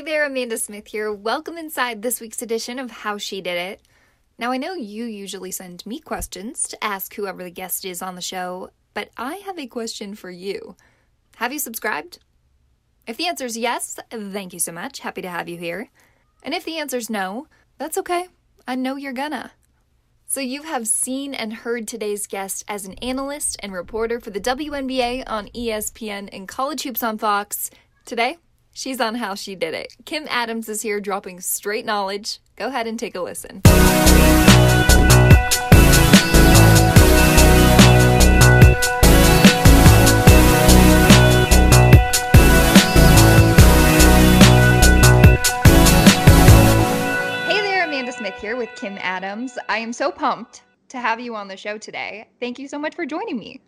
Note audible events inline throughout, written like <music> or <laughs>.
Hey there, Amanda Smith here. Welcome inside this week's edition of How She Did It. Now, I know you usually send me questions to ask whoever the guest is on the show, but I have a question for you. Have you subscribed? If the answer is yes, thank you so much. Happy to have you here. And if the answer is no, that's okay. I know you're gonna. So, you have seen and heard today's guest as an analyst and reporter for the WNBA on ESPN and College Hoops on Fox. Today, She's on how she did it. Kim Adams is here dropping straight knowledge. Go ahead and take a listen. Hey there, Amanda Smith here with Kim Adams. I am so pumped to have you on the show today. Thank you so much for joining me.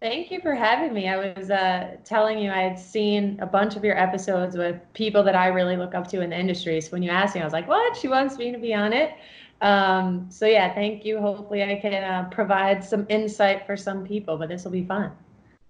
Thank you for having me. I was uh, telling you I had seen a bunch of your episodes with people that I really look up to in the industry. So when you asked me, I was like, "What? She wants me to be on it." Um, so yeah, thank you. Hopefully, I can uh, provide some insight for some people, but this will be fun.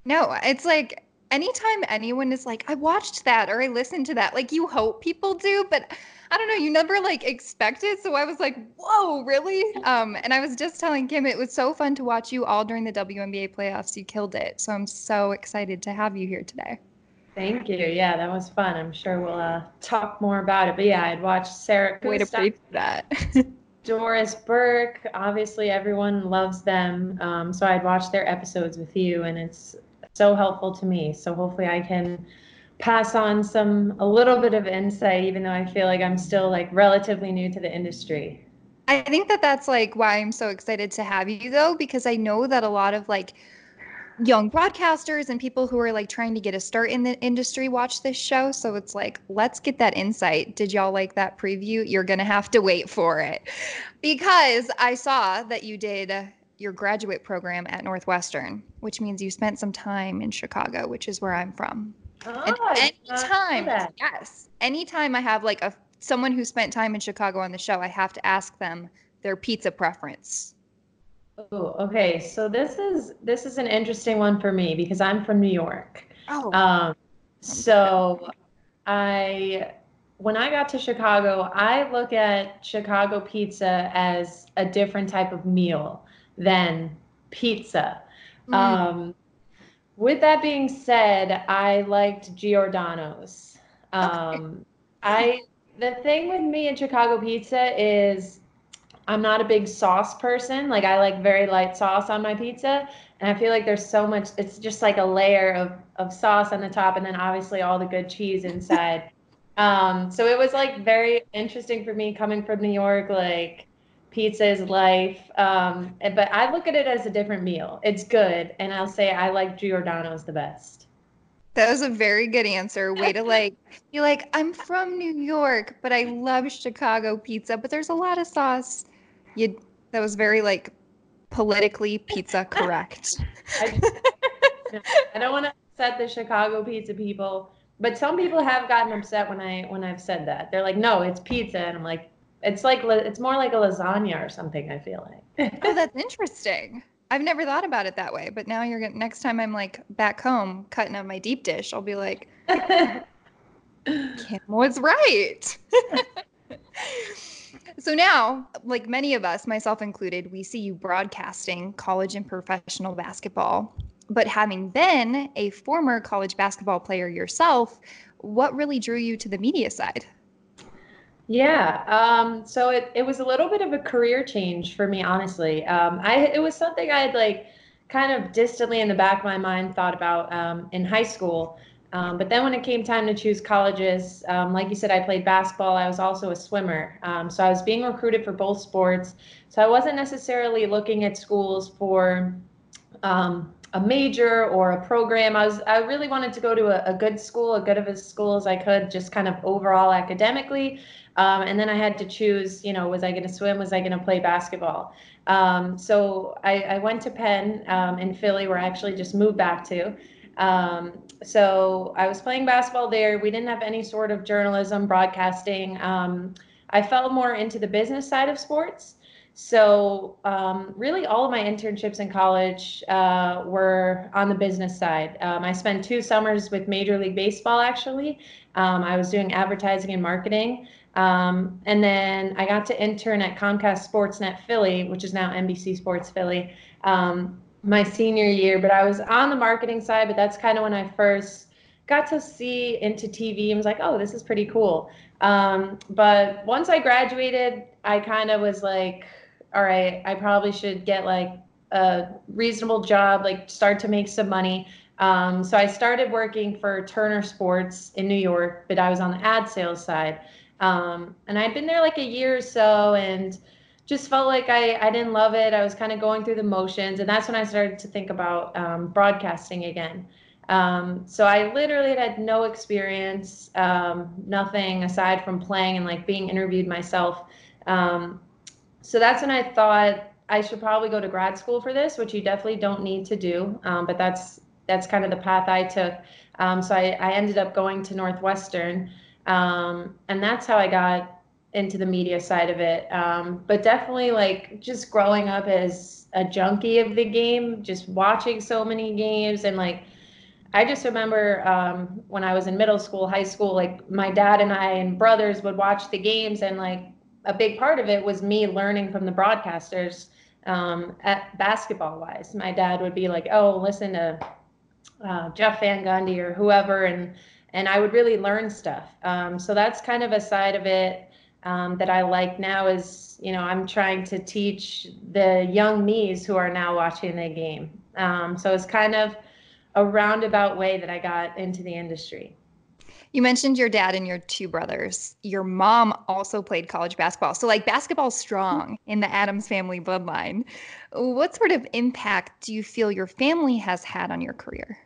No, it's like anytime anyone is like, "I watched that" or "I listened to that," like you hope people do, but I don't know, you never like expect it. So I was like, whoa, really? Um, and I was just telling Kim, it was so fun to watch you all during the WNBA playoffs. You killed it. So I'm so excited to have you here today. Thank you. Yeah, that was fun. I'm sure we'll uh, talk more about it. But yeah, I'd watched Sarah. Way to preach that. <laughs> Doris Burke. Obviously, everyone loves them. Um, so I'd watched their episodes with you, and it's so helpful to me. So hopefully, I can pass on some a little bit of insight even though i feel like i'm still like relatively new to the industry. I think that that's like why i'm so excited to have you though because i know that a lot of like young broadcasters and people who are like trying to get a start in the industry watch this show. So it's like let's get that insight. Did y'all like that preview? You're gonna have to wait for it. Because i saw that you did your graduate program at northwestern which means you spent some time in chicago which is where i'm from Oh, anytime, yes, anytime I have like a someone who spent time in Chicago on the show, I have to ask them their pizza preference. Oh, okay. So this is this is an interesting one for me because I'm from New York. Oh. Um, so I when I got to Chicago, I look at Chicago pizza as a different type of meal than pizza. Mm. Um, with that being said, I liked Giordano's. Um, okay. I the thing with me and Chicago pizza is I'm not a big sauce person. Like I like very light sauce on my pizza, and I feel like there's so much. It's just like a layer of of sauce on the top, and then obviously all the good cheese inside. <laughs> um, so it was like very interesting for me coming from New York, like pizza is life. Um, but I look at it as a different meal. It's good, and I'll say I like Giordano's the best. That was a very good answer. Way to like <laughs> be like, I'm from New York, but I love Chicago pizza, but there's a lot of sauce. You that was very like politically pizza correct. <laughs> I, <laughs> I don't want to upset the Chicago pizza people, but some people have gotten upset when I when I've said that. They're like, no, it's pizza, and I'm like, it's like it's more like a lasagna or something. I feel like. oh, <laughs> that's interesting. I've never thought about it that way, but now you're gonna. Next time I'm like back home cutting up my deep dish, I'll be like, Kim was right. <laughs> so now, like many of us, myself included, we see you broadcasting college and professional basketball. But having been a former college basketball player yourself, what really drew you to the media side? Yeah, um, so it, it was a little bit of a career change for me, honestly. Um, I it was something I had like kind of distantly in the back of my mind thought about um, in high school. Um, but then when it came time to choose colleges, um, like you said, I played basketball. I was also a swimmer. Um, so I was being recruited for both sports. So I wasn't necessarily looking at schools for um, a major or a program. I was I really wanted to go to a, a, good school, a good of a school as I could, just kind of overall academically. Um, and then I had to choose, you know, was I going to swim? Was I going to play basketball? Um, so I, I, went to Penn um, in Philly, where I actually just moved back to. Um, so I was playing basketball there. We didn't have any sort of journalism, broadcasting. Um, I fell more into the business side of sports. So, um, really, all of my internships in college uh, were on the business side. Um, I spent two summers with Major League Baseball, actually. Um, I was doing advertising and marketing. Um, and then I got to intern at Comcast Sportsnet Philly, which is now NBC Sports Philly, um, my senior year. But I was on the marketing side, but that's kind of when I first got to see into TV and was like, oh, this is pretty cool. Um, but once I graduated, I kind of was like, all right, I probably should get like a reasonable job, like start to make some money. Um, so I started working for Turner Sports in New York, but I was on the ad sales side. Um, and I'd been there like a year or so and just felt like I, I didn't love it. I was kind of going through the motions. And that's when I started to think about um, broadcasting again. Um, so I literally had no experience, um, nothing aside from playing and like being interviewed myself. Um, so that's when I thought I should probably go to grad school for this, which you definitely don't need to do. Um, but that's that's kind of the path I took. Um, so I, I ended up going to Northwestern, um, and that's how I got into the media side of it. Um, but definitely, like just growing up as a junkie of the game, just watching so many games, and like I just remember um, when I was in middle school, high school, like my dad and I and brothers would watch the games, and like a big part of it was me learning from the broadcasters um, at basketball wise. My dad would be like, "Oh, listen to uh, Jeff Van Gundy or whoever," and and I would really learn stuff. Um, so that's kind of a side of it um, that I like now. Is you know I'm trying to teach the young me's who are now watching the game. Um, so it's kind of a roundabout way that I got into the industry. You mentioned your dad and your two brothers. Your mom also played college basketball. So, like, basketball's strong in the Adams family bloodline. What sort of impact do you feel your family has had on your career?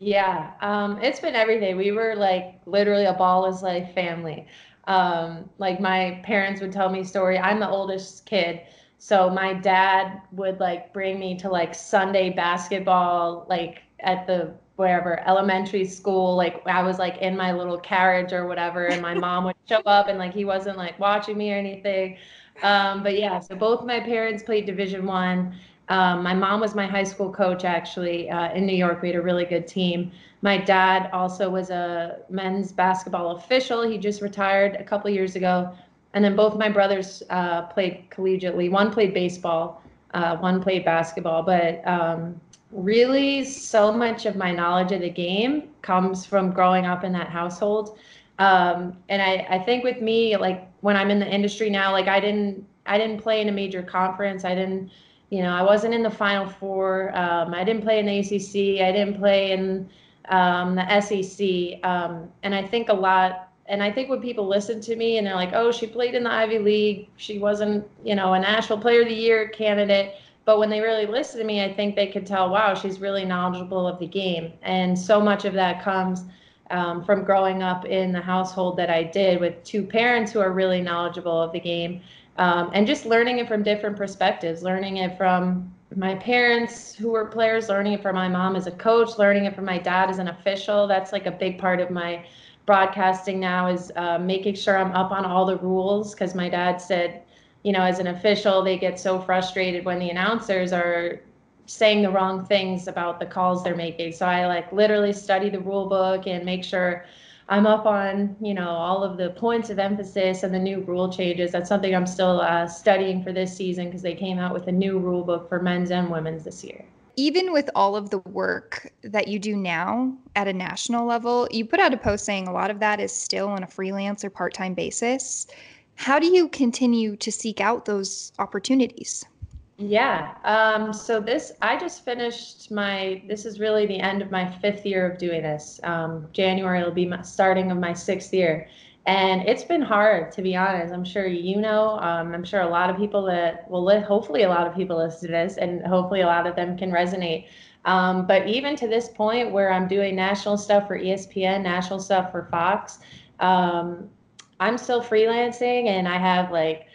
Yeah, um, it's been everything. We were like literally a ball is like family. Um, like my parents would tell me story. I'm the oldest kid, so my dad would like bring me to like Sunday basketball, like at the wherever elementary school like i was like in my little carriage or whatever and my mom would show up and like he wasn't like watching me or anything. Um, but yeah so both my parents played division one. Um, my mom was my high school coach actually uh, in new york. We had a really good team. My dad also was a men's basketball official. He just retired a couple years ago. And then both my brothers uh, played collegiately. One played baseball uh, one played basketball. But um, really so much of my knowledge of the game comes from growing up in that household. Um, and I, I think with me like when i'm in the industry now like i didn't i didn't play in a major conference. I didn't you know i wasn't in the final four. Um, i didn't play in the acc i didn't play in um, the sec um, and i think a lot and I think when people listen to me and they're like, "Oh, she played in the Ivy League. She wasn't, you know, a National Player of the Year candidate." But when they really listen to me, I think they could tell, wow, she's really knowledgeable of the game. And so much of that comes um, from growing up in the household that I did with two parents who are really knowledgeable of the game. Um, and just learning it from different perspectives, learning it from my parents who were players, learning it from my mom as a coach, learning it from my dad as an official. That's like a big part of my broadcasting now is uh, making sure I'm up on all the rules because my dad said, you know, as an official, they get so frustrated when the announcers are saying the wrong things about the calls they're making. So I like literally study the rule book and make sure I'm up on, you know, all of the points of emphasis and the new rule changes. That's something I'm still uh, studying for this season because they came out with a new rule book for men's and women's this year. Even with all of the work that you do now at a national level, you put out a post saying a lot of that is still on a freelance or part time basis. How do you continue to seek out those opportunities? Yeah. Um, so this, I just finished my. This is really the end of my fifth year of doing this. Um, January will be my starting of my sixth year, and it's been hard to be honest. I'm sure you know. Um, I'm sure a lot of people that will. Li- hopefully, a lot of people listen to this, and hopefully, a lot of them can resonate. Um, but even to this point, where I'm doing national stuff for ESPN, national stuff for Fox, um, I'm still freelancing and I have like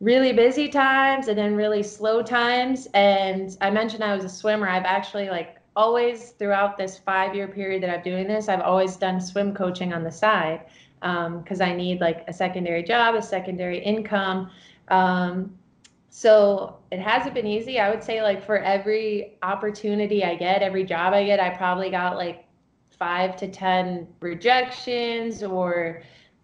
really busy times and then really slow times. And I mentioned I was a swimmer. I've actually like always throughout this five year period that I'm doing this, I've always done swim coaching on the side because um, I need like a secondary job, a secondary income. Um, so it hasn't been easy. I would say like for every opportunity I get, every job I get, I probably got like five to 10 rejections or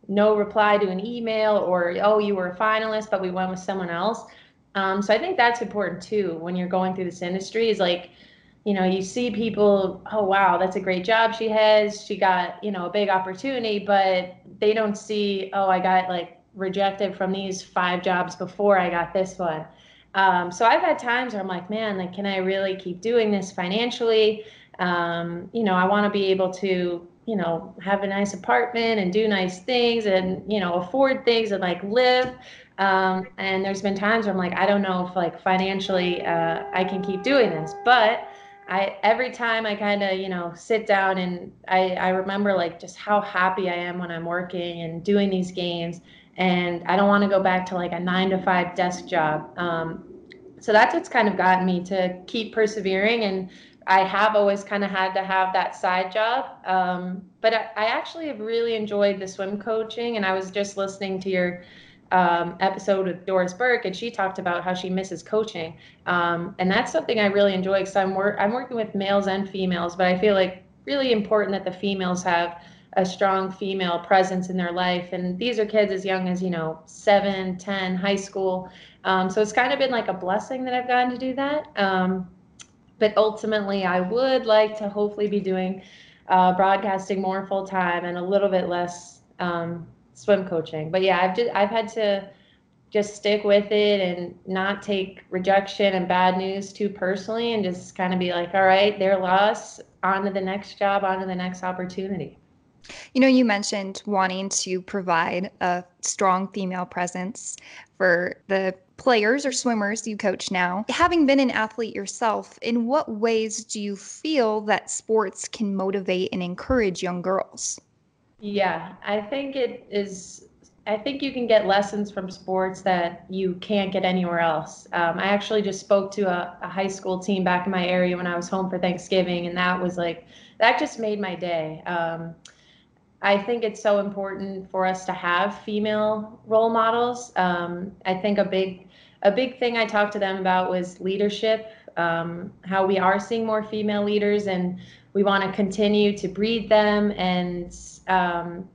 no reply to an email or, oh, you were a finalist, but we went with someone else. Um, so I think that's important too when you're going through this industry is like, you know, you see people, oh, wow, that's a great job she has. She got, you know, a big opportunity, but they don't see, oh, I got like rejected from these five jobs before I got this one. Um, so I've had times where I'm like, man, like, can I really keep doing this financially? Um, you know, I want to be able to, you know, have a nice apartment and do nice things and, you know, afford things and like live. Um, and there's been times where I'm like, I don't know if like financially uh, I can keep doing this, but I every time I kind of you know sit down and I I remember like just how happy I am when I'm working and doing these games and I don't want to go back to like a nine to five desk job. Um, so that's what's kind of gotten me to keep persevering. And I have always kind of had to have that side job. Um, but I, I, actually have really enjoyed the swim coaching. And I was just listening to your um, episode with Doris Burke, and she talked about how she misses coaching. Um, and that's something I really enjoy because I'm, wor- I'm working with males and females, but I feel like really important that the females have a strong female presence in their life. And these are kids as young as, you know, seven, 10, high school. Um, so it's kind of been like a blessing that I've gotten to do that. But ultimately, I would like to hopefully be doing uh, broadcasting more full time and a little bit less um, swim coaching. But yeah, I've just I've had to just stick with it and not take rejection and bad news too personally, and just kind of be like, all right, they're lost. On to the next job, on to the next opportunity. You know, you mentioned wanting to provide a strong female presence for the players or swimmers you coach now. Having been an athlete yourself, in what ways do you feel that sports can motivate and encourage young girls? Yeah, I think it is. I think you can get lessons from sports that you can't get anywhere else. Um, I actually just spoke to a, a high school team back in my area when I was home for Thanksgiving, and that was like, that just made my day. Um, I think it's so important for us to have female role models. Um, I think a big a big thing I talked to them about was leadership, um, how we are seeing more female leaders, and we want to continue to breed them and um,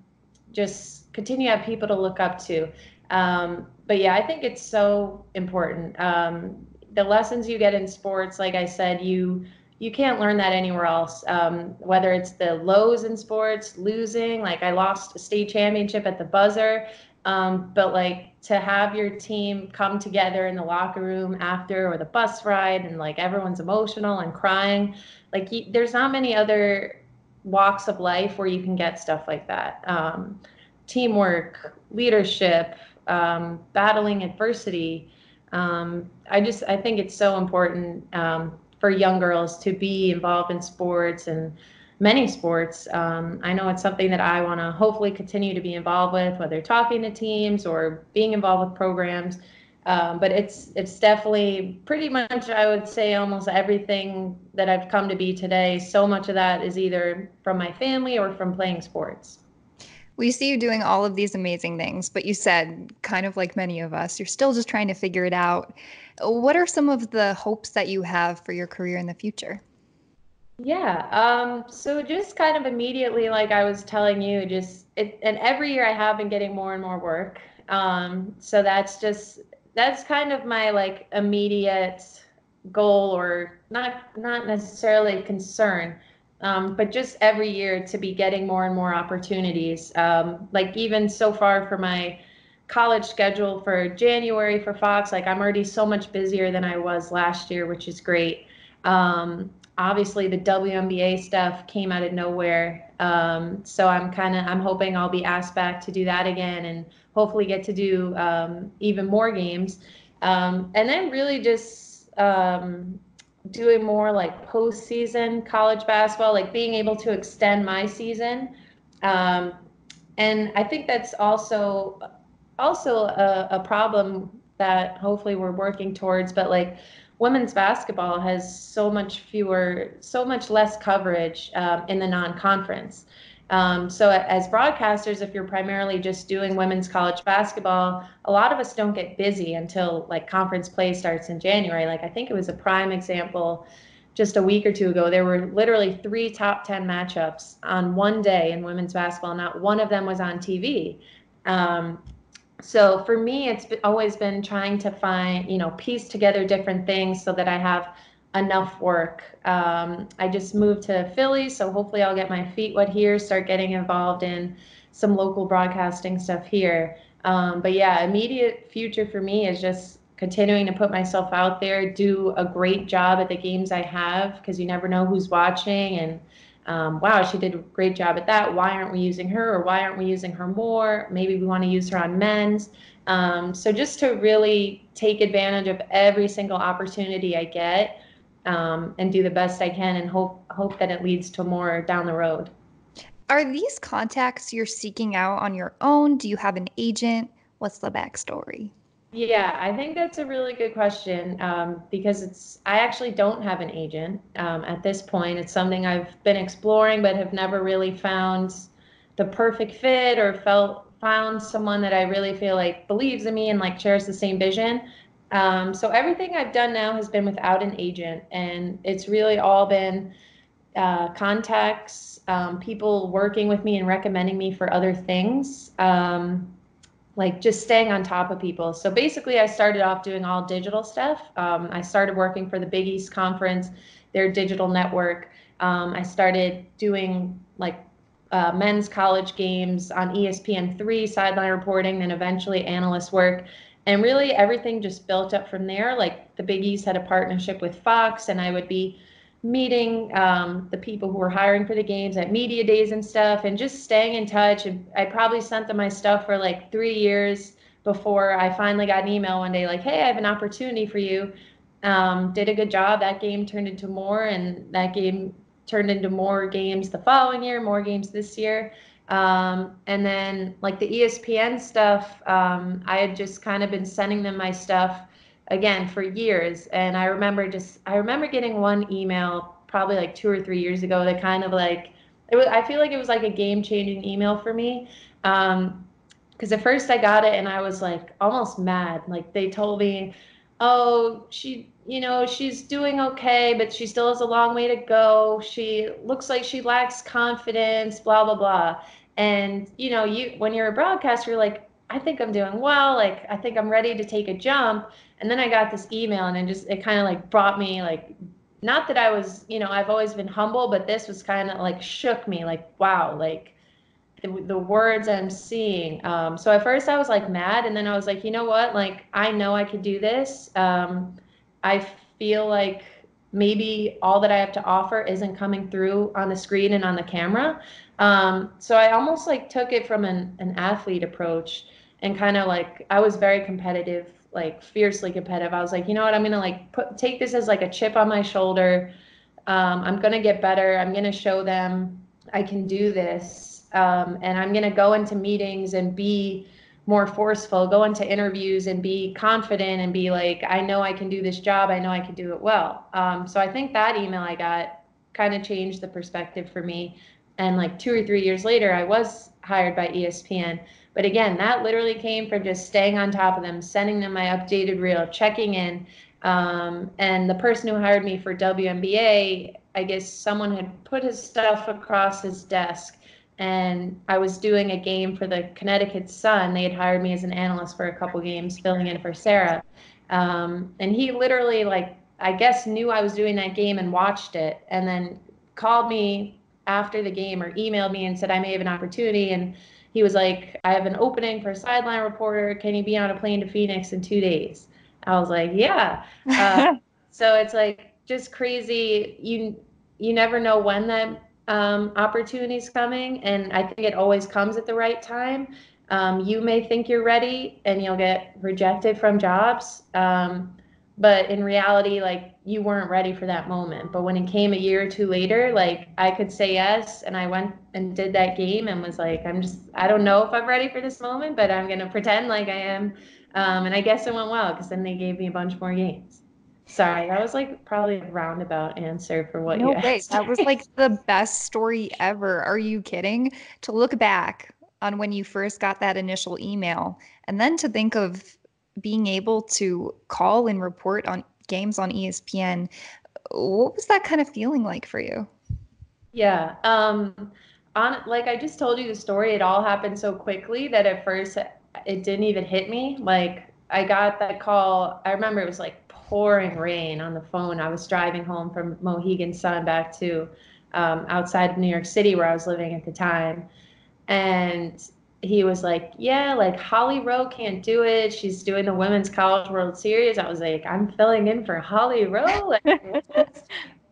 just continue to have people to look up to. Um, but yeah, I think it's so important. Um, the lessons you get in sports, like I said, you you can't learn that anywhere else. Um, whether it's the lows in sports, losing, like I lost a state championship at the buzzer, um, but like to have your team come together in the locker room after or the bus ride and like everyone's emotional and crying, like you, there's not many other walks of life where you can get stuff like that. Um, teamwork, leadership, um, battling adversity. Um, I just I think it's so important um, for young girls to be involved in sports and many sports. Um, I know it's something that I want to hopefully continue to be involved with, whether talking to teams or being involved with programs. Um, but it's it's definitely pretty much I would say almost everything that I've come to be today. So much of that is either from my family or from playing sports. We see you doing all of these amazing things, but you said, kind of like many of us, you're still just trying to figure it out. What are some of the hopes that you have for your career in the future? Yeah. Um, so just kind of immediately, like I was telling you, just it, and every year I have been getting more and more work. Um, so that's just that's kind of my like immediate goal, or not not necessarily concern, um, but just every year to be getting more and more opportunities. Um, like even so far for my college schedule for January for Fox. Like I'm already so much busier than I was last year, which is great. Um, obviously, the WNBA stuff came out of nowhere, um, so I'm kind of I'm hoping I'll be asked back to do that again, and hopefully get to do um, even more games, um, and then really just um, doing more like postseason college basketball, like being able to extend my season. Um, and I think that's also also a, a problem that hopefully we're working towards, but like women's basketball has so much fewer, so much less coverage um, in the non-conference. Um, so as broadcasters, if you're primarily just doing women's college basketball, a lot of us don't get busy until like conference play starts in January. Like I think it was a prime example just a week or two ago. There were literally three top 10 matchups on one day in women's basketball. Not one of them was on TV. Um, so for me, it's always been trying to find, you know, piece together different things so that I have enough work. Um, I just moved to Philly, so hopefully I'll get my feet wet here, start getting involved in some local broadcasting stuff here. Um, but yeah, immediate future for me is just continuing to put myself out there, do a great job at the games I have because you never know who's watching and um, wow, she did a great job at that. Why aren't we using her or why aren't we using her more? Maybe we want to use her on men's. Um, so just to really take advantage of every single opportunity I get um, and do the best I can and hope hope that it leads to more down the road. Are these contacts you're seeking out on your own? Do you have an agent? What's the backstory? Yeah, I think that's a really good question um, because it's I actually don't have an agent um, at this point. It's something I've been exploring but have never really found the perfect fit or felt found someone that I really feel like believes in me and like shares the same vision. Um, so everything I've done now has been without an agent, and it's really all been uh, contacts, um, people working with me and recommending me for other things, um, like just staying on top of people. So basically, I started off doing all digital stuff. Um, I started working for the Big East Conference, their digital network. Um, I started doing like uh, men's college games on ESPN3, sideline reporting, then eventually analyst work and really everything just built up from there like the Big East had a partnership with fox and i would be meeting um, the people who were hiring for the games at media days and stuff and just staying in touch. And i probably sent them my stuff for like three years before i finally got an email one day like hey i have an opportunity for you. Um, did a good job. That game turned into more and that game turned into more games the following year more games this year. Um, and then like the ESPN stuff, um, I had just kind of been sending them my stuff again for years. And I remember just, I remember getting one email probably like two or three years ago that kind of like, it was, I feel like it was like a game changing email for me. Um, cause at first I got it and I was like almost mad. Like they told me, oh, she, you know, she's doing okay, but she still has a long way to go. She looks like she lacks confidence, blah, blah, blah. And, you know, you when you're a broadcaster, you're like, I think I'm doing well. Like, I think I'm ready to take a jump. And then I got this email and it just, it kind of like brought me like, not that I was, you know, I've always been humble, but this was kind of like shook me like, wow, like the, the words I'm seeing. Um, so at first I was like mad. And then I was like, you know what? Like, I know I could do this. Um, I feel like maybe all that I have to offer isn't coming through on the screen and on the camera. Um, so I almost like took it from an, an athlete approach and kind of like I was very competitive, like fiercely competitive. I was like, you know what, I'm gonna like put take this as like a chip on my shoulder. Um, I'm gonna get better. I'm gonna show them I can do this, um, and I'm gonna go into meetings and be more forceful, go into interviews and be confident and be like, I know I can do this job. I know I can do it well. Um, so I think that email I got kind of changed the perspective for me. And like two or three years later, I was hired by ESPN. But again, that literally came from just staying on top of them, sending them my updated reel, checking in. Um, and the person who hired me for WNBA, I guess someone had put his stuff across his desk and I was doing a game for the Connecticut Sun. They had hired me as an analyst for a couple games, filling in for Sarah. Um, and he literally, like, I guess knew I was doing that game and watched it, and then called me after the game or emailed me and said I may have an opportunity. And he was like, "I have an opening for a sideline reporter. Can you be on a plane to Phoenix in two days?" I was like, "Yeah." <laughs> Uh, so it's like just crazy. You you never know when that um, opportunities coming, and I think it always comes at the right time. Um, you may think you're ready, and you'll get rejected from jobs, um, but in reality, like you weren't ready for that moment. But when it came a year or two later, like I could say yes, and I went and did that game, and was like, I'm just, I don't know if I'm ready for this moment, but I'm gonna pretend like I am. Um, and I guess it went well because then they gave me a bunch more games. Sorry, that was like probably a roundabout answer for what no you way. asked. That was like <laughs> the best story ever. Are you kidding? To look back on when you first got that initial email and then to think of being able to call and report on games on ESPN. What was that kind of feeling like for you? Yeah. Um on like I just told you the story, it all happened so quickly that at first it didn't even hit me. Like I got that call. I remember it was like pouring rain on the phone. I was driving home from Mohegan Sun back to um, outside of New York City where I was living at the time. And he was like, Yeah, like Holly Rowe can't do it. She's doing the Women's College World Series. I was like, I'm filling in for Holly Rowe. <laughs>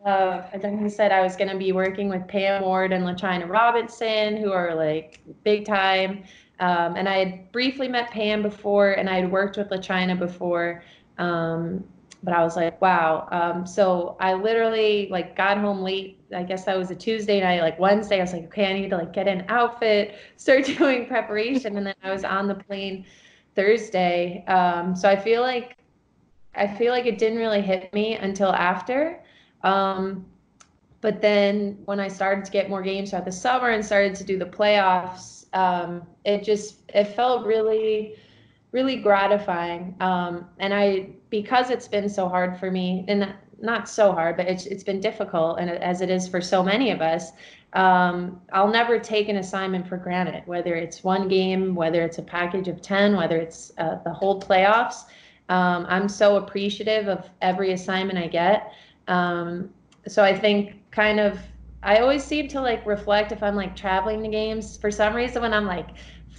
uh, and then he said I was going to be working with Pam Ward and LaChina Robinson, who are like big time. Um, and I had briefly met Pam before, and I had worked with LaChina before. Um, but I was like, wow. Um, so I literally like got home late. I guess that was a Tuesday night. Like Wednesday, I was like, okay, I need to like get an outfit, <laughs> start doing preparation, and then I was on the plane Thursday. Um, so I feel like I feel like it didn't really hit me until after. Um, but then when I started to get more games throughout the summer and started to do the playoffs, um, it just it felt really really gratifying. Um, and I, because it's been so hard for me, and not so hard, but it's it's been difficult, and as it is for so many of us, um, I'll never take an assignment for granted. Whether it's one game, whether it's a package of ten, whether it's uh, the whole playoffs, um, I'm so appreciative of every assignment I get. Um, so I think kind of I always seem to like reflect if I'm like traveling to games. For some reason, when I'm like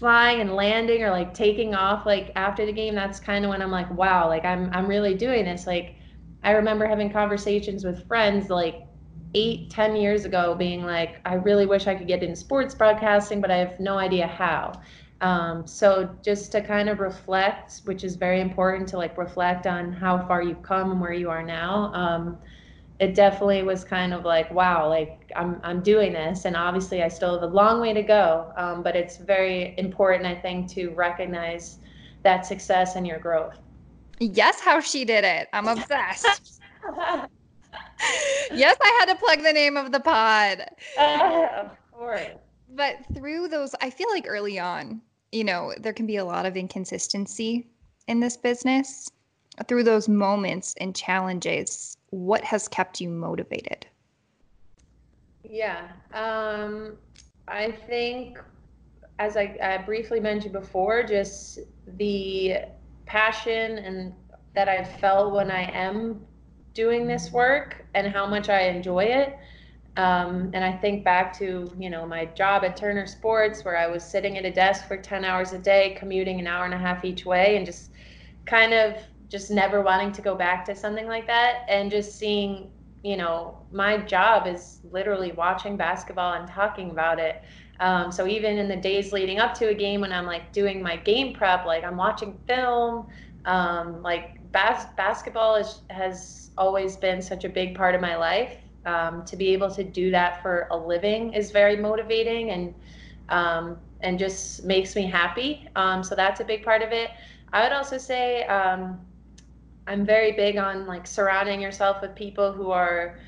flying and landing or like taking off like after the game that's kind of when i'm like wow like i'm i'm really doing this. Like i remember having conversations with friends like eight ten years ago being like i really wish i could get into sports broadcasting but i have no idea how. Um, so just to kind of reflect which is very important to like reflect on how far you've come and where you are now um, it definitely was kind of like wow like i'm i'm doing this. And obviously i still have a long way to go um, but it's very important i think to recognize that success and your growth. Yes how she did it. I'm obsessed. <laughs> Yes i had to plug the name of the pod. Uh, <laughs> of course. But through those i feel like early on you know there can be a lot of inconsistency in this business through those moments and challenges what has kept you motivated? Yeah, um, I think, as I, I, briefly mentioned before, just the passion and that I felt when I am doing this work and how much I enjoy it. Um, and I think back to you know my job at Turner Sports, where I was sitting at a desk for 10 hours a day, commuting an hour and a half each way, and just kind of just never wanting to go back to something like that. And just seeing you know my job is literally watching basketball and talking about it. Um, so even in the days leading up to a game when i'm like doing my game prep like i'm watching film um, like bas- basketball is, has always been such a big part of my life. Um, to be able to do that for a living is very motivating and um, and just makes me happy. Um, so that's a big part of it. I would also say um, I'm very big on like surrounding yourself with people who are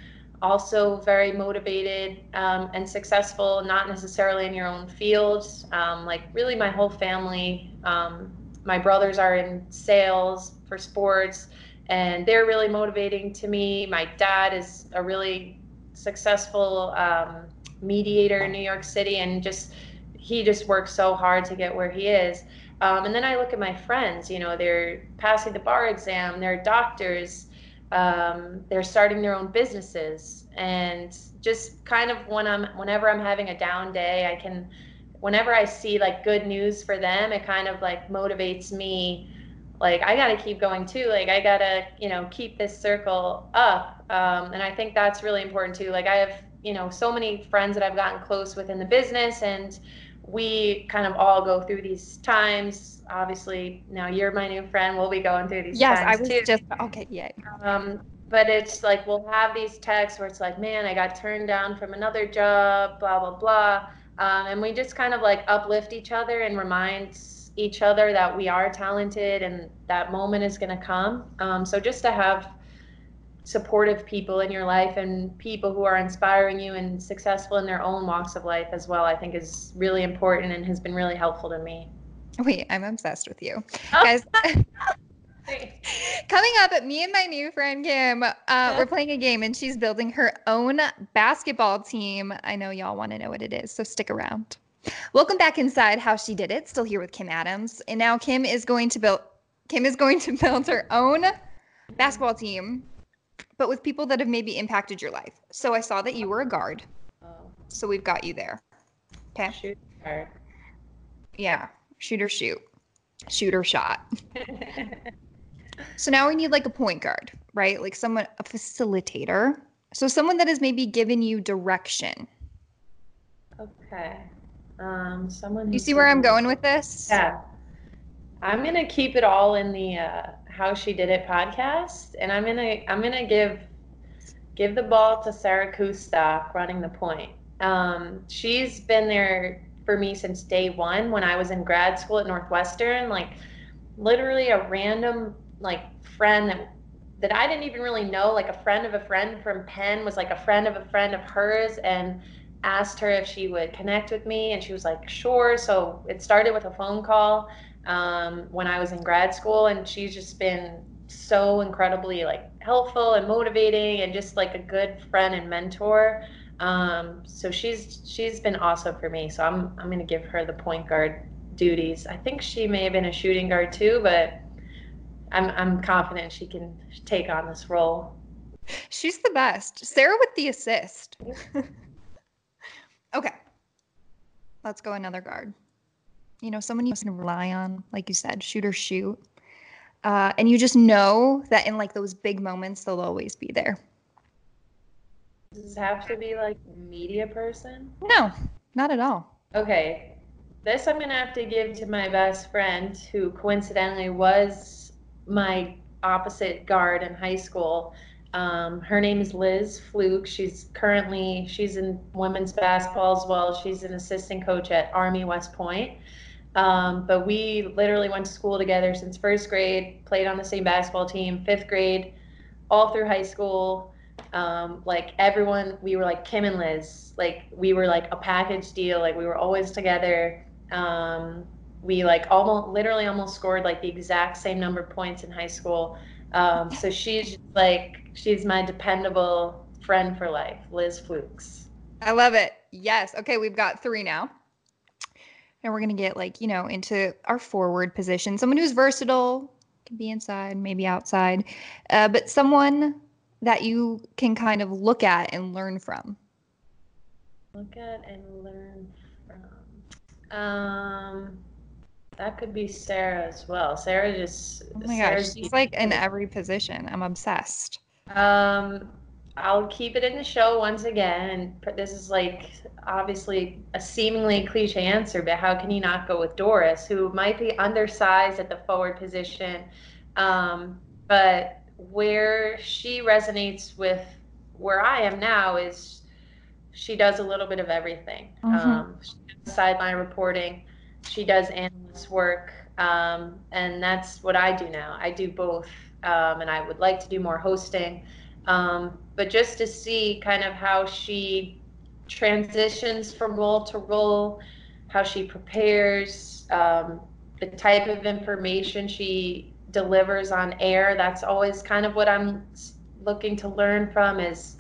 also very motivated um, and successful, not necessarily in your own fields. Um, like really, my whole family, um, my brothers are in sales for sports, and they're really motivating to me. My dad is a really successful um, mediator in New York City, and just he just works so hard to get where he is. Um, and then I look at my friends, you know, they're passing the bar exam, they're doctors, um, they're starting their own businesses. And just kind of when I'm, whenever I'm having a down day, I can, whenever I see like good news for them, it kind of like motivates me. Like, I got to keep going too. Like, I got to, you know, keep this circle up. Um, and I think that's really important too. Like, I have, you know, so many friends that I've gotten close with in the business and, we kind of all go through these times. Obviously, now you're my new friend. We'll be going through these yes, times I was too. just okay. Yeah. Um, but it's like we'll have these texts where it's like, man, I got turned down from another job, blah blah blah, um, and we just kind of like uplift each other and remind each other that we are talented and that moment is going to come. Um, so just to have supportive people in your life and people who are inspiring you and successful in their own walks of life as well, I think is really important and has been really helpful to me. Wait, I'm obsessed with you. Guys, <laughs> <laughs> coming up, me and my new friend Kim, uh, we're playing a game and she's building her own basketball team. I know y'all want to know what it is, so stick around. Welcome back inside How She Did It. Still here with Kim Adams. And now Kim is going to build Kim is going to <laughs> build her own basketball team, but with people that have maybe impacted your life. So I saw that you were a guard. Oh. So we've got you there. Okay. Shoot guard. Yeah. Shoot or shoot. Shoot or shot. <laughs> so now we need like a point guard, right? Like someone a facilitator. So someone that has maybe given you direction. Okay. Um someone You see where I'm going with this? Yeah. I'm gonna keep it all in the uh, "How She Did It" podcast, and I'm gonna I'm gonna give give the ball to Sarah Kustok running the point. Um, she's been there for me since day one when I was in grad school at Northwestern. Like literally a random like friend that that I didn't even really know, like a friend of a friend from Penn was like a friend of a friend of hers, and asked her if she would connect with me, and she was like, sure. So it started with a phone call um, when I was in grad school, and she's just been so incredibly like helpful and motivating, and just like a good friend and mentor. Um, so she's she's been awesome for me. So I'm I'm gonna give her the point guard duties. I think she may have been a shooting guard too, but I'm I'm confident she can take on this role. She's the best. Sarah with the assist. <laughs> okay. Let's go another guard you know, someone you can rely on, like you said, shoot or shoot. Uh, and you just know that in like those big moments, they'll always be there. Does this have to be like media person? No, not at all. Okay. This I'm going to have to give to my best friend who coincidentally was my opposite guard in high school. Um, her name is Liz Fluke. She's currently she's in women's basketball as well. She's an assistant coach at Army West Point. Um, but we literally went to school together since first grade, played on the same basketball team, fifth grade, all through high school. Um, like everyone, we were like Kim and Liz. Like we were like a package deal. Like we were always together. Um, we like almost, literally, almost scored like the exact same number of points in high school. Um, so she's like, she's my dependable friend for life, Liz Flukes. I love it. Yes. Okay, we've got three now and we're going to get like you know into our forward position. Someone who's versatile can be inside maybe outside uh, but someone that you can kind of look at and learn from. Look at and learn from. Um that could be sarah as well. Sarah just oh my gosh she's like in every position. I'm obsessed. Um I'll keep it in the show once again. And this is like obviously a seemingly cliche answer, but how can you not go with Doris, who might be undersized at the forward position, um, but where she resonates with where I am now is she does a little bit of everything. Mm-hmm. Um, sideline reporting, she does analyst work, um, and that's what I do now. I do both, um, and I would like to do more hosting. Um, but just to see kind of how she transitions from role to role, how she prepares, um, the type of information she delivers on air. That's always kind of what I'm looking to learn from is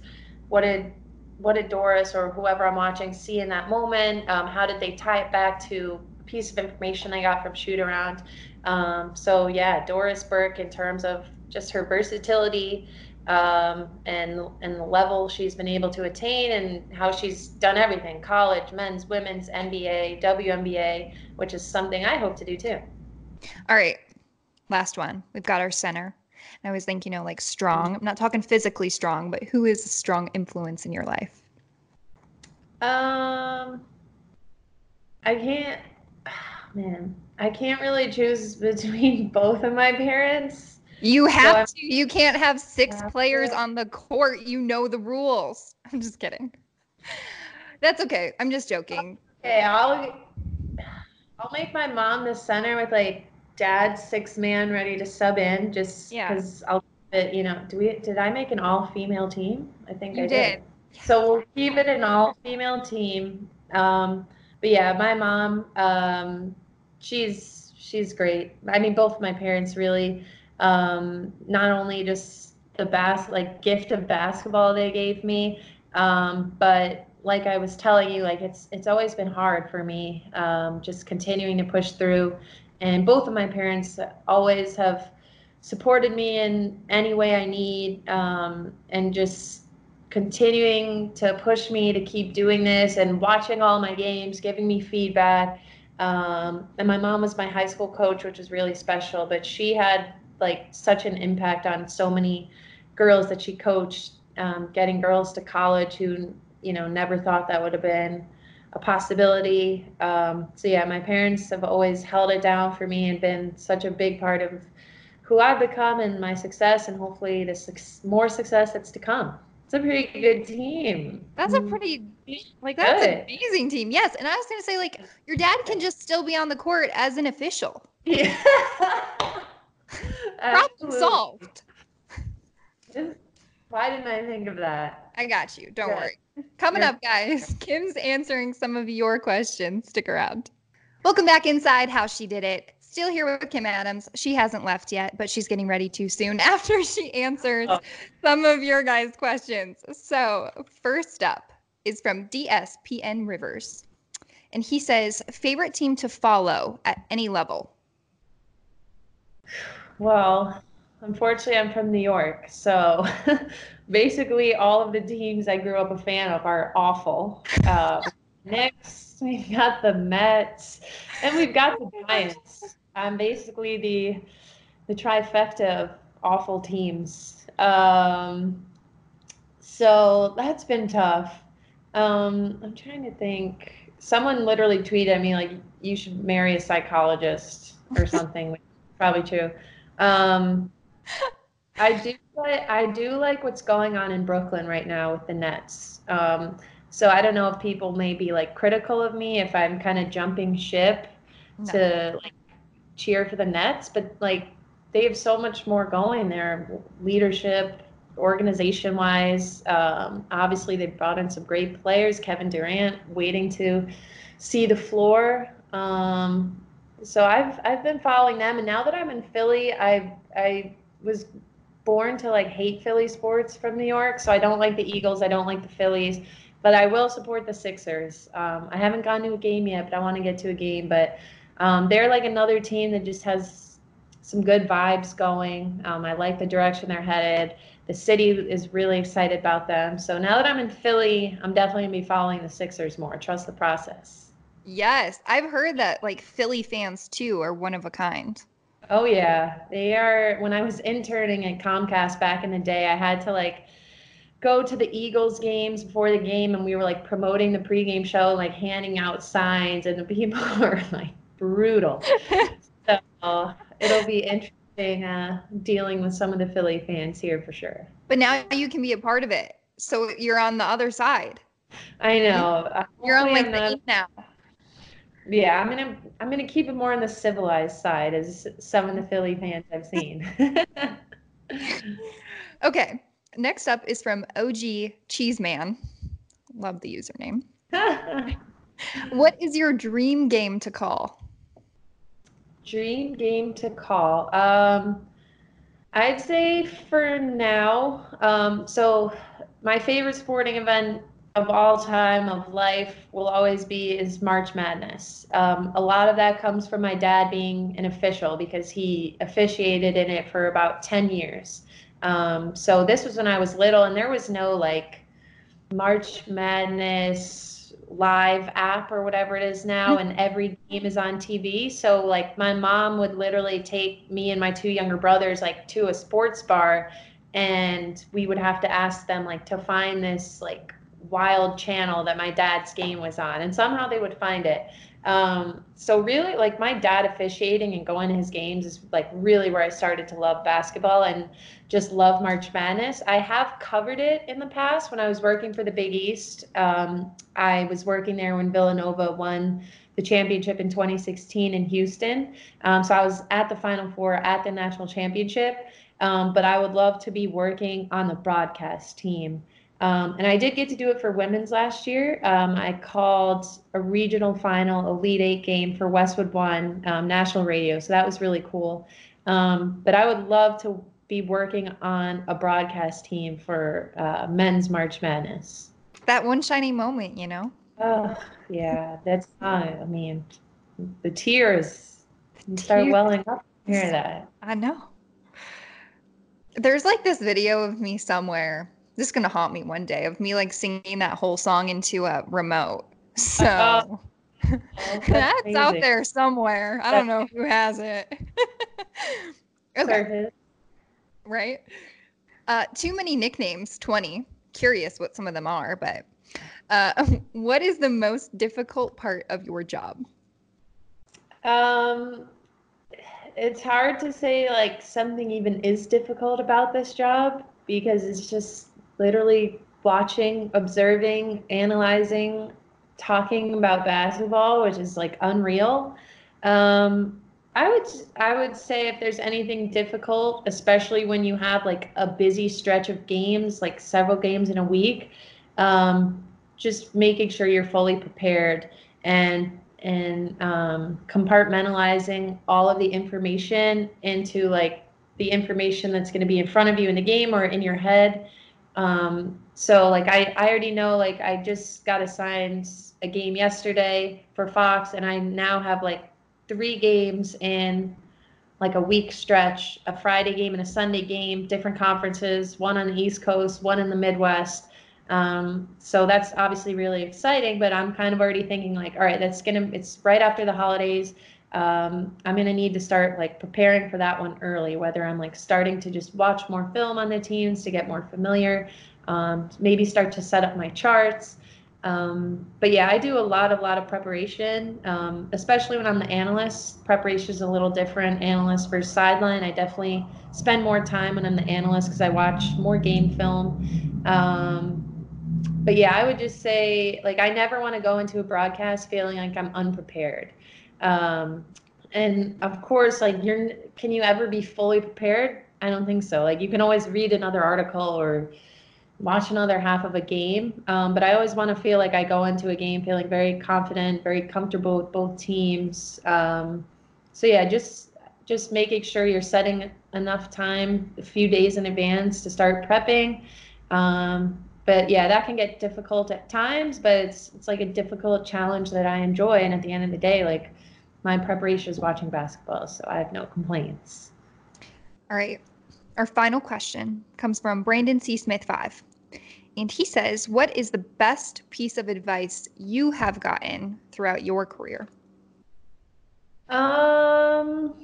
what did what did Doris or whoever I'm watching see in that moment? Um, how did they tie it back to a piece of information I got from shoot around? Um, so yeah, Doris Burke in terms of just her versatility um, and and the level she's been able to attain and how she's done everything college men's women's nba WNBA which is something i hope to do too. All right last one. We've got our center. I always think you know like strong. I'm not talking physically strong but who is a strong influence in your life? Um i can't <sighs> man i can't really choose between <laughs> both of my parents you have so to. You can't have six players to. on the court. You know the rules. <laughs> I'm just kidding. That's okay. I'm just joking. Okay, I'll I'll make my mom the center with like dad six man ready to sub in just because yeah. I'll it. You know, do we? Did I make an all-female team? I think You I did. did. So we'll keep it an all-female team. Um, but yeah, my mom, um, she's she's great. I mean, both my parents really. Um, not only just the bas like gift of basketball they gave me, um, but like I was telling you, like it's it's always been hard for me, um, just continuing to push through. And both of my parents always have supported me in any way I need, um, and just continuing to push me to keep doing this and watching all my games, giving me feedback. Um, and my mom was my high school coach, which was really special. But she had like such an impact on so many girls that she coached, um, getting girls to college who you know never thought that would have been a possibility. Um, so yeah, my parents have always held it down for me and been such a big part of who I've become and my success, and hopefully the su- more success that's to come. It's a pretty good team. That's a pretty like that's Good. an amazing team. Yes, and I was gonna say like your dad can just still be on the court as an official. Yeah. <laughs> <laughs> Problem solved. <laughs> Why didn't I think of that? I got you. Don't Good. worry. Coming up, guys, <laughs> Kim's answering some of your questions. Stick around. Welcome back inside How She Did It. Still here with Kim Adams. She hasn't left yet, but she's getting ready to soon after she answers Oh. some of your guys' questions. So, first up is from DSPN Rivers. And he says, favorite team to follow at any level? Well, unfortunately, I'm from New York, so <laughs> basically all of the teams I grew up a fan of are awful. <laughs> Uh, Knicks, we've got the Mets, and we've got the Giants. I'm basically the the trifecta of awful teams. Um, so that's been tough. Um, I'm trying to think. Someone literally tweeted at me like, "You should marry a psychologist" or <laughs> something. Probably true. Um, <laughs> I do. Like, I do like what's going on in Brooklyn right now with the Nets. Um, so I don't know if people may be like critical of me if I'm kind of jumping ship No. to like cheer for the Nets, but like they have so much more going there, leadership, organization wise. Um, obviously, they brought in some great players. Kevin Durant waiting to see the floor. Um, so I've I've been following them, and now that I'm in Philly, I I was born to like hate Philly sports from New York. So I don't like the Eagles. I don't like the Phillies. But I will support the Sixers. Um, I haven't gone to a game yet, but I want to get to a game. But um, they're like another team that just has some good vibes going. Um, I like the direction they're headed. The city is really excited about them. So now that I'm in Philly, I'm definitely gonna be following the Sixers more. Trust the process. Yes, I've heard that like Philly fans too are one of a kind. Oh yeah, they are. When I was interning at Comcast back in the day, I had to like go to the Eagles games before the game, and we were like promoting the pregame show, like handing out signs, and the people <laughs> were like brutal. <laughs> so it'll be interesting uh, dealing with some of the Philly fans here for sure. But now you can be a part of it. So you're on the other side. I know. uh, You're on like the not- now. Yeah, I'm gonna I'm gonna keep it more on the civilized side, as some of the Philly fans I've seen. <laughs> Okay. Next up is from OG Cheeseman. Love the username. <laughs> What is your dream game to call? Dream game to call. Um, I'd say for now. Um, so my favorite sporting event of all time of life will always be is March Madness. Um, a lot of that comes from my dad being an official because he officiated in it for about 10 years. Um, so this was when I was little and there was no like March Madness live app or whatever it is now and every game is on TV. So like my mom would literally take me and my two younger brothers like to a sports bar and we would have to ask them like to find this like wild channel that my dad's game was on and somehow they would find it. Um, so really like my dad officiating and going to his games is like really where I started to love basketball and just love March Madness. I have covered it in the past when I was working for the Big East. Um, I was working there when Villanova won the championship in 2016 in Houston. Um, so I was at the Final Four at the national championship. Um, but I would love to be working on the broadcast team. Um, and I did get to do it for women's last year. Um, I called a regional final Elite Eight game for Westwood One um, national radio. So that was really cool. Um, but I would love to be working on a broadcast team for uh, men's March Madness. That one shiny moment, you know? Oh, yeah. That's not, I mean, the tears the start tears. welling up. Hear that. I know. There's like this video of me somewhere. This is gonna haunt me one day of me like singing that whole song into a remote. <laughs> So oh, <laughs> that's, that's out there somewhere. I don't know who has it. <laughs> okay. Right. Uh, too many nicknames. Twenty. Curious what some of them are, but uh, what is the most difficult part of your job? Um, it's hard to say like something even is difficult about this job because it's just literally watching, observing, analyzing, talking about basketball, which is like unreal. Um, I would I would say if there's anything difficult, especially when you have like a busy stretch of games, like several games in a week, um, just making sure you're fully prepared and and um, compartmentalizing all of the information into like the information that's going to be in front of you in the game or in your head. Um, so like I, I already know like I just got assigned a game yesterday for Fox and I now have like three games in like a week stretch, a Friday game and a Sunday game, different conferences, one on the East Coast, one in the Midwest. Um, so that's obviously really exciting, but I'm kind of already thinking like, all right, that's gonna, it's right after the holidays. Um, I'm gonna need to start like preparing for that one early, whether I'm like starting to just watch more film on the teams to get more familiar, um, maybe start to set up my charts. Um, but yeah, I do a lot, a lot of preparation, um, especially when I'm the analyst. Preparation is a little different. Analyst versus sideline. I definitely spend more time when I'm the analyst because I watch more game film. Um, but yeah, I would just say like I never want to go into a broadcast feeling like I'm unprepared. Um, and of course, like you're, can you ever be fully prepared? I don't think so. Like you can always read another article or watch another half of a game. Um, but I always want to feel like I go into a game feeling very confident, very comfortable with both teams. Um, so yeah, just just making sure you're setting enough time, a few days in advance to start prepping. Um, but yeah, that can get difficult at times, but it's it's like a difficult challenge that I enjoy. And at the end of the day, like my preparation is watching basketball, so I have no complaints. All right. Our final question comes from Brandon C. Smith five. And he says, What is the best piece of advice you have gotten throughout your career? Um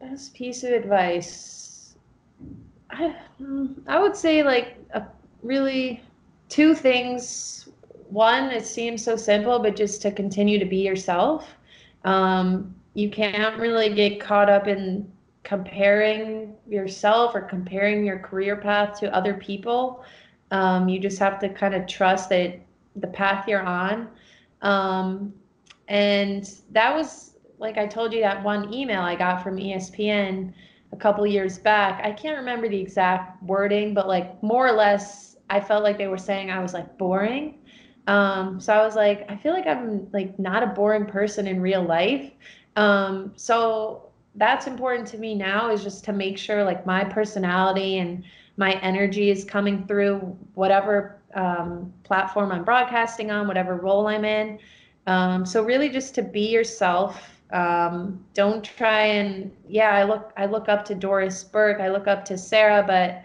best piece of advice. I I would say like a really two things. One, it seems so simple, but just to continue to be yourself. Um, you can't really get caught up in comparing yourself or comparing your career path to other people. Um, you just have to kind of trust that the path you're on. Um, and that was, like I told you, that one email I got from ESPN a couple years back. I can't remember the exact wording, but like more or less I felt like they were saying I was like boring. Um, so I was like, I feel like I'm like not a boring person in real life. Um, so that's important to me now is just to make sure like my personality and my energy is coming through whatever um, platform I'm broadcasting on, whatever role I'm in. Um, so really just to be yourself. Um, don't try and yeah, I look I look up to Doris Burke, I look up to Sarah, but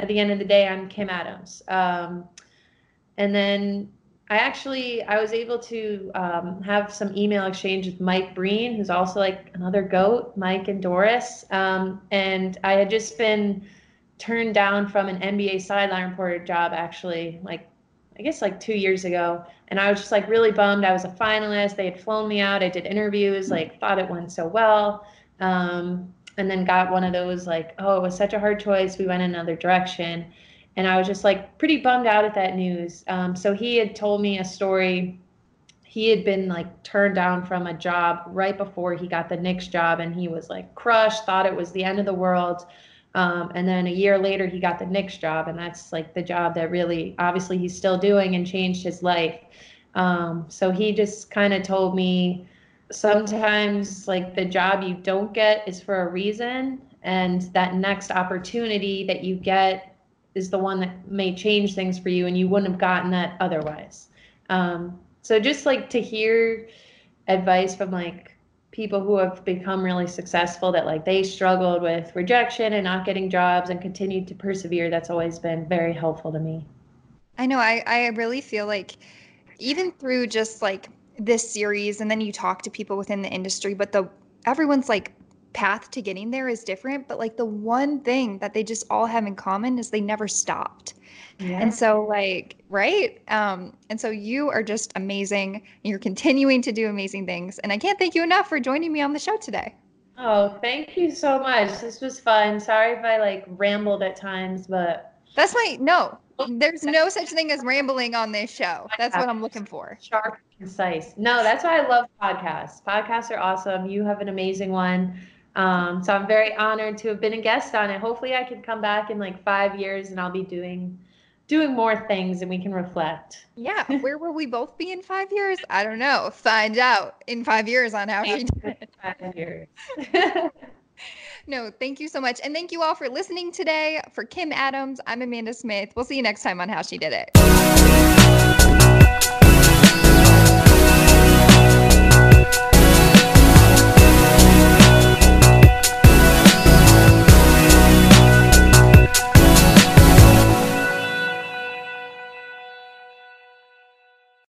at the end of the day, I'm Kim Adams. Um, and then I actually I was able to um, have some email exchange with Mike Breen, who's also like another goat, Mike and Doris. Um, and I had just been turned down from an NBA sideline reporter job, actually, like I guess like two years ago. And I was just like really bummed. I was a finalist. They had flown me out. I did interviews, like thought it went so well. Um, and then got one of those like, oh, it was such a hard choice. We went another direction. And I was just like pretty bummed out at that news. Um, so he had told me a story. He had been like turned down from a job right before he got the Knicks job, and he was like crushed, thought it was the end of the world. Um, and then a year later, he got the Knicks job, and that's like the job that really, obviously, he's still doing and changed his life. Um, so he just kind of told me sometimes like the job you don't get is for a reason, and that next opportunity that you get is the one that may change things for you, and you wouldn't have gotten that otherwise. Um, so just like to hear advice from like people who have become really successful that like they struggled with rejection and not getting jobs and continued to persevere that's always been very helpful to me i know i i really feel like even through just like this series and then you talk to people within the industry but the everyone's like path to getting there is different but like the one thing that they just all have in common is they never stopped yeah. And so like, right? Um, and so you are just amazing. You're continuing to do amazing things. And I can't thank you enough for joining me on the show today. Oh, thank you so much. This was fun. Sorry if I like rambled at times, but that's my no. There's no <laughs> such thing as rambling on this show. That's what I'm looking for. Sharp, concise. No, that's why I love podcasts. Podcasts are awesome. You have an amazing one. Um, so I'm very honored to have been a guest on it. Hopefully, I can come back in like five years and I'll be doing doing more things and we can reflect. Yeah. <laughs> Where will we both be in five years? I don't know. Find out in five years on how she did it. Five years. <laughs> no, thank you so much. And thank you all for listening today. For Kim Adams, I'm Amanda Smith. We'll see you next time on How She Did It.